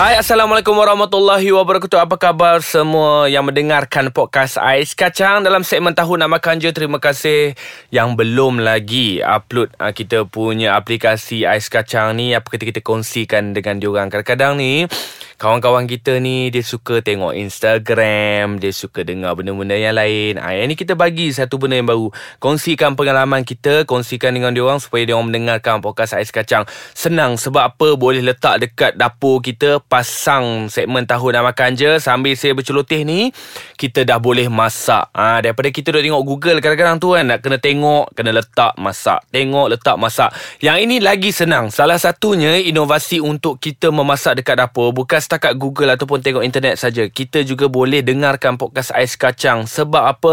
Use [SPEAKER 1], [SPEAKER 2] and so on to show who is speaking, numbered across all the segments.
[SPEAKER 1] Hai Assalamualaikum warahmatullahi wabarakatuh. Apa khabar semua yang mendengarkan podcast Ais Kacang Dalam segmen Tahu Nak Makan Je? Terima kasih yang belum lagi upload uh, kita punya aplikasi Ais Kacang ni. Apa kata kita kongsikan dengan diorang Kadang-kadang ni Kawan-kawan kita ni Dia suka tengok Instagram Dia suka dengar benda-benda yang lain. Ha, Yang ni kita bagi satu benda yang baru. Kongsikan pengalaman kita Kongsikan dengan diorang Supaya diorang mendengarkan podcast Ais Kacang. Senang sebab apa? Boleh letak dekat dapur kita Pasang segmen tahu nak makan je Sambil saya berceloteh ni Kita dah boleh masak ha, Daripada kita duduk tengok Google Kadang-kadang tu kan Nak kena tengok Kena letak masak Tengok letak masak Yang ini lagi senang Salah satunya Inovasi untuk kita memasak dekat dapur Bukan setakat Google ataupun tengok internet saja. Kita juga boleh dengarkan podcast Ais Kacang. Sebab apa?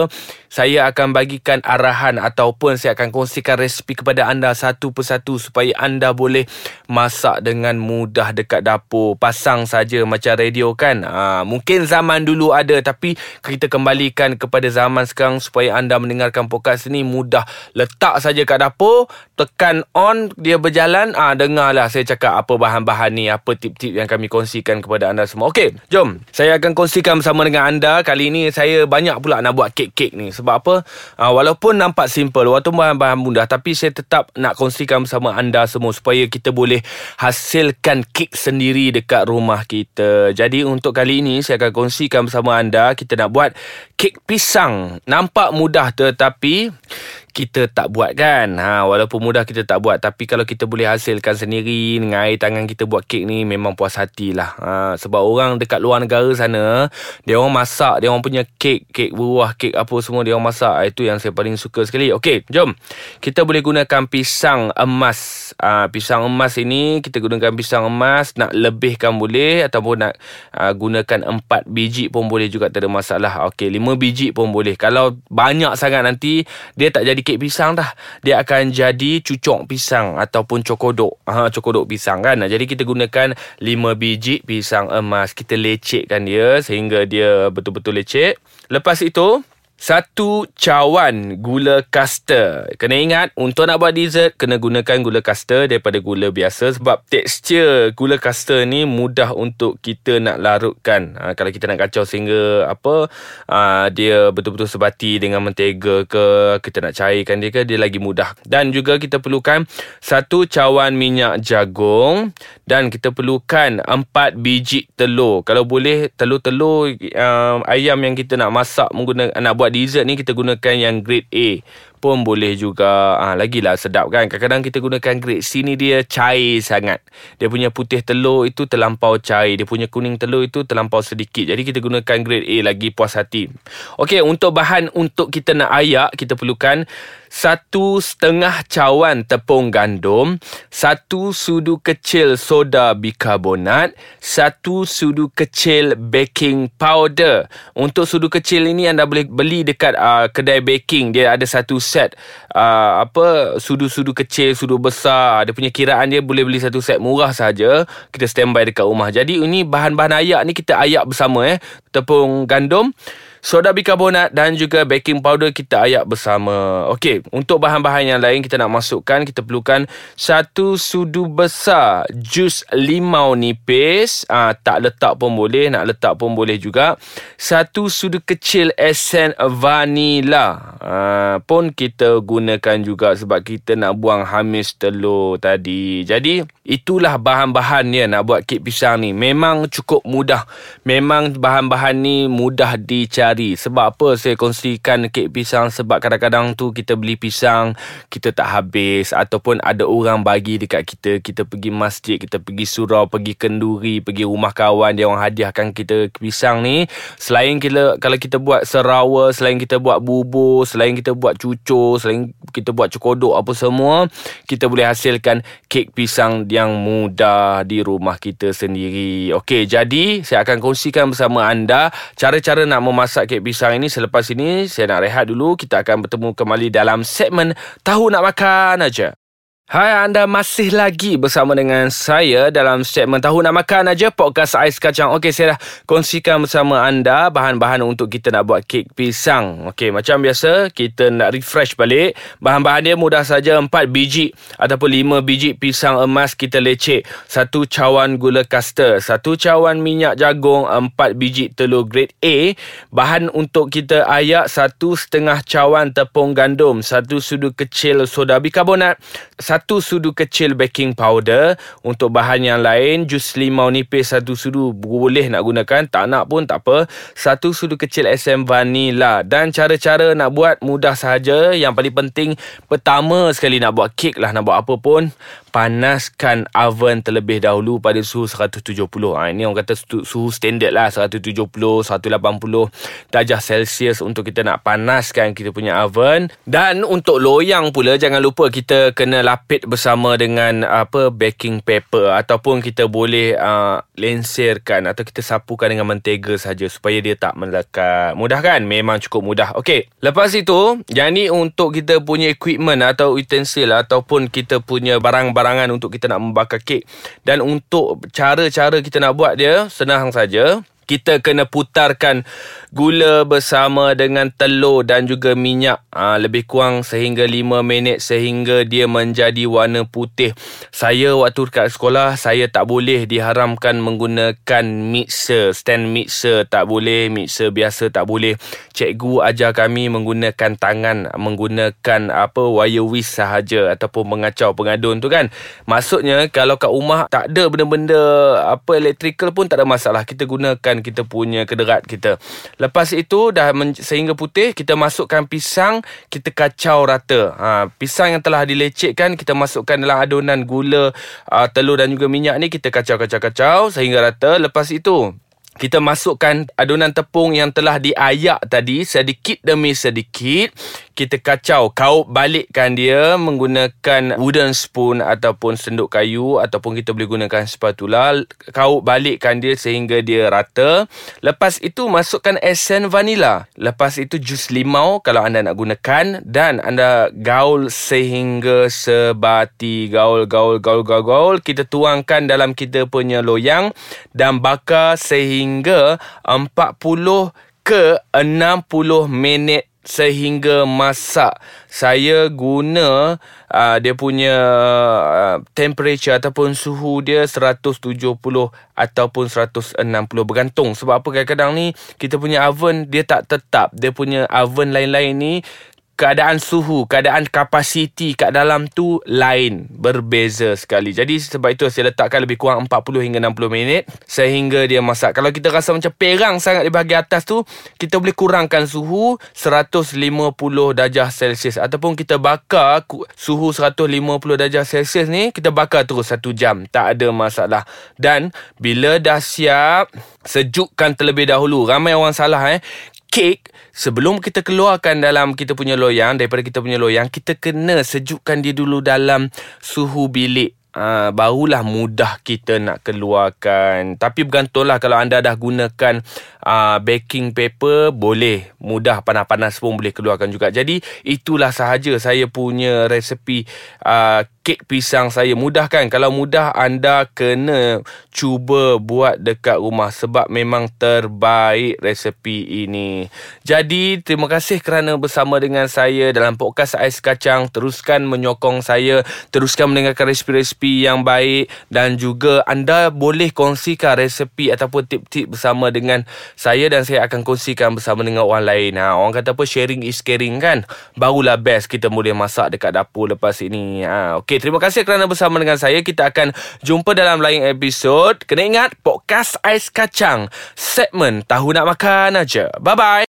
[SPEAKER 1] Saya akan bagikan arahan ataupun saya akan kongsikan resipi kepada anda satu persatu supaya anda boleh masak dengan mudah dekat dapur. Pasang saja macam radio kan. Ha, mungkin zaman dulu ada tapi kita kembalikan kepada zaman sekarang supaya anda mendengarkan podcast ini mudah. Letak saja kat dapur, tekan on, dia berjalan. Ah ha, dengarlah saya cakap apa bahan-bahan ni, apa tip-tip yang kami kongsikan kepada anda semua. Okey, jom. Saya akan kongsikan bersama dengan anda. Kali ini saya banyak pula nak buat kek-kek ni. Sebab apa? Uh, walaupun nampak simple, walaupun bahan-bahan mudah. Tapi saya tetap nak kongsikan bersama anda semua. Supaya kita boleh hasilkan kek sendiri dekat rumah kita. Jadi untuk kali ini saya akan kongsikan bersama anda. Kita nak buat kek pisang. Nampak mudah tetapi kita tak buat kan? Ha, Walaupun mudah kita tak buat Tapi kalau kita boleh hasilkan sendiri Dengan air tangan kita buat kek ni Memang puas hati lah. Ha, Sebab orang dekat luar negara sana Dia orang masak Dia orang punya kek Kek buah, kek apa semua Dia orang masak. Itu yang saya paling suka sekali. Okey, jom. Kita boleh gunakan pisang emas. Ha, Pisang emas ini Kita gunakan pisang emas Nak lebihkan boleh Ataupun nak ha, gunakan empat biji pun boleh juga Tak ada masalah. Okey, lima biji pun boleh. Kalau banyak sangat nanti Dia tak jadi kek pisang dah. Dia akan jadi cucuk pisang ataupun cokodok. Ha cokodok pisang kan? Jadi kita gunakan 5 biji pisang emas. Kita lecekkan dia sehingga dia betul-betul lecek. Lepas itu satu cawan gula kaster. Kena ingat, untuk nak buat dessert, kena gunakan gula kaster daripada gula biasa. Sebab tekstur gula kaster ni mudah untuk kita nak larutkan. Ha, kalau kita nak kacau sehingga apa ha, dia betul-betul sebati dengan mentega ke, kita nak cairkan dia ke, dia lagi mudah. Dan juga kita perlukan satu cawan minyak jagung. Dan kita perlukan empat biji telur. Kalau boleh, telur-telur um, ayam yang kita nak masak, menggunakan, nak buat buat dessert ni kita gunakan yang grade A pun boleh juga ha, Lagilah sedap kan. Kadang-kadang kita gunakan grade C ni dia cair sangat. Dia punya putih telur itu terlampau cair. Dia punya kuning telur itu terlampau sedikit. Jadi kita gunakan grade A lagi puas hati. Okey untuk bahan untuk kita nak ayak Kita perlukan satu setengah cawan tepung gandum, satu sudu kecil soda bikarbonat, satu sudu kecil baking powder. Untuk sudu kecil ini anda boleh beli dekat uh, kedai baking. Dia ada satu set uh, apa sudu-sudu kecil, sudu besar. Dia punya kiraan dia boleh beli satu set murah saja. Kita standby dekat rumah. Jadi ini bahan-bahan ayak ni kita ayak bersama eh. Tepung gandum soda bikarbonat dan juga baking powder kita ayak bersama. Okey, untuk bahan-bahan yang lain kita nak masukkan, kita perlukan satu sudu besar jus limau nipis. Ah tak letak pun boleh, nak letak pun boleh juga. Satu sudu kecil esen vanila. Ah pun kita gunakan juga sebab kita nak buang hamis telur tadi. Jadi, itulah bahan-bahannya nak buat kek pisang ni. Memang cukup mudah. Memang bahan-bahan ni mudah dicari. Sebab apa saya kongsikan kek pisang? Sebab kadang-kadang tu kita beli pisang Kita tak habis. Ataupun ada orang bagi dekat kita. Kita pergi masjid Kita pergi surau Pergi kenduri Pergi rumah kawan. Dia orang hadiahkan kita pisang ni. Selain kita Kalau kita buat serawa Selain kita buat bubur Selain kita buat cucur Selain kita buat cokodok Apa semua Kita boleh hasilkan Kek pisang yang mudah Di rumah kita sendiri. Okey jadi Saya akan kongsikan bersama anda Cara-cara nak memasak kek pisang ini. Selepas ini saya nak rehat dulu. Kita akan bertemu kembali dalam segmen tahu nak makan aja Hai anda masih lagi bersama dengan saya dalam segmen Tahu Nak Makan Aja Podcast Ais Kacang. Okey saya dah kongsikan bersama anda Bahan-bahan untuk kita nak buat kek pisang. Okey macam biasa kita nak refresh balik. Bahan-bahan dia mudah saja 4 biji Ataupun 5 biji pisang emas kita lecek satu cawan gula kastar satu cawan minyak jagung 4 biji telur grade A. Bahan untuk kita ayak satu setengah cawan tepung gandum satu sudu kecil soda bikarbonat satu sudu kecil baking powder. Untuk bahan yang lain jus limau nipis satu sudu boleh nak gunakan. Tak nak pun tak apa. Satu sudu kecil SM vanilla. Dan cara-cara nak buat mudah sahaja. Yang paling penting pertama sekali nak buat kek lah. Nak buat apa pun panaskan oven terlebih dahulu pada suhu 170 ha, ini orang kata suhu standard lah 170 180 darjah celsius untuk kita nak panaskan kita punya oven. Dan untuk loyang pula jangan lupa kita kena lapit bersama dengan apa baking paper ataupun kita boleh uh, lensirkan atau kita sapukan dengan mentega saja supaya dia tak melekat. Mudah kan? Memang cukup mudah. Okey lepas itu yang ni untuk kita punya equipment atau utensil ataupun kita punya barang-barang barangan untuk kita nak membakar kek. Dan untuk cara-cara kita nak buat dia, senang saja kita kena putarkan gula bersama dengan telur dan juga minyak aa, ha, lebih kurang sehingga 5 minit sehingga dia menjadi warna putih. Saya waktu dekat sekolah saya tak boleh diharamkan menggunakan mixer, stand mixer tak boleh, mixer biasa tak boleh. Cikgu ajar kami menggunakan tangan, menggunakan apa wire whisk sahaja ataupun mengacau pengadun tu kan. Maksudnya kalau kat rumah tak ada benda-benda apa electrical pun tak ada masalah. Kita gunakan dengan kita punya kederat kita. Lepas itu dah sehingga putih kita masukkan pisang kita kacau rata. Ha, pisang yang telah dilecekkan kita masukkan dalam adunan gula, uh, telur dan juga minyak ni kita kacau-kacau-kacau sehingga rata. Lepas itu kita masukkan adunan tepung yang telah diayak tadi sedikit demi sedikit kita kacau kau balikkan dia menggunakan wooden spoon ataupun senduk kayu ataupun kita boleh gunakan spatula kau balikkan dia sehingga dia rata. Lepas itu masukkan esen vanila lepas itu jus limau kalau anda nak gunakan dan anda gaul sehingga sebati gaul gaul gaul gaul gaul. Kita tuangkan dalam kita punya loyang dan bakar sehingga 40 ke 60 minit sehingga masak. Saya guna uh, dia punya uh, temperature ataupun suhu dia 170 ataupun 160 bergantung. Sebab apa kadang-kadang ni kita punya oven dia tak tetap. Dia punya oven lain-lain ni keadaan suhu, keadaan kapasiti kat dalam tu lain, berbeza sekali. Jadi sebab itu saya letakkan lebih kurang 40 hingga 60 minit sehingga dia masak. Kalau kita rasa macam perang sangat di bahagian atas tu, kita boleh kurangkan suhu 150 darjah Celsius ataupun kita bakar suhu 150 darjah Celsius ni, kita bakar terus satu jam. Tak ada masalah. Dan bila dah siap, sejukkan terlebih dahulu. Ramai orang salah eh kek sebelum kita keluarkan dalam kita punya loyang daripada kita punya loyang kita kena sejukkan dia dulu dalam suhu bilik Uh, barulah mudah kita nak keluarkan. Tapi bergantunglah kalau anda dah gunakan uh, baking paper Boleh. Mudah panas-panas pun boleh keluarkan juga. Jadi itulah sahaja saya punya resepi uh, kek pisang saya. Mudah kan? Kalau mudah anda kena cuba buat dekat rumah sebab memang terbaik resepi ini. Jadi terima kasih kerana bersama dengan saya dalam podcast ais kacang. Teruskan menyokong saya. Teruskan mendengarkan resepi-resepi yang baik dan juga anda boleh kongsikan resepi ataupun tip-tip bersama dengan saya dan saya akan kongsikan bersama dengan orang lain ha, orang kata apa sharing is caring kan barulah best kita boleh masak dekat dapur lepas ini ha, okay terima kasih kerana bersama dengan saya. Kita akan jumpa dalam lain episod. Kena ingat, podcast Ais Kacang. Segmen Tahu Nak Makan aja. Bye-bye.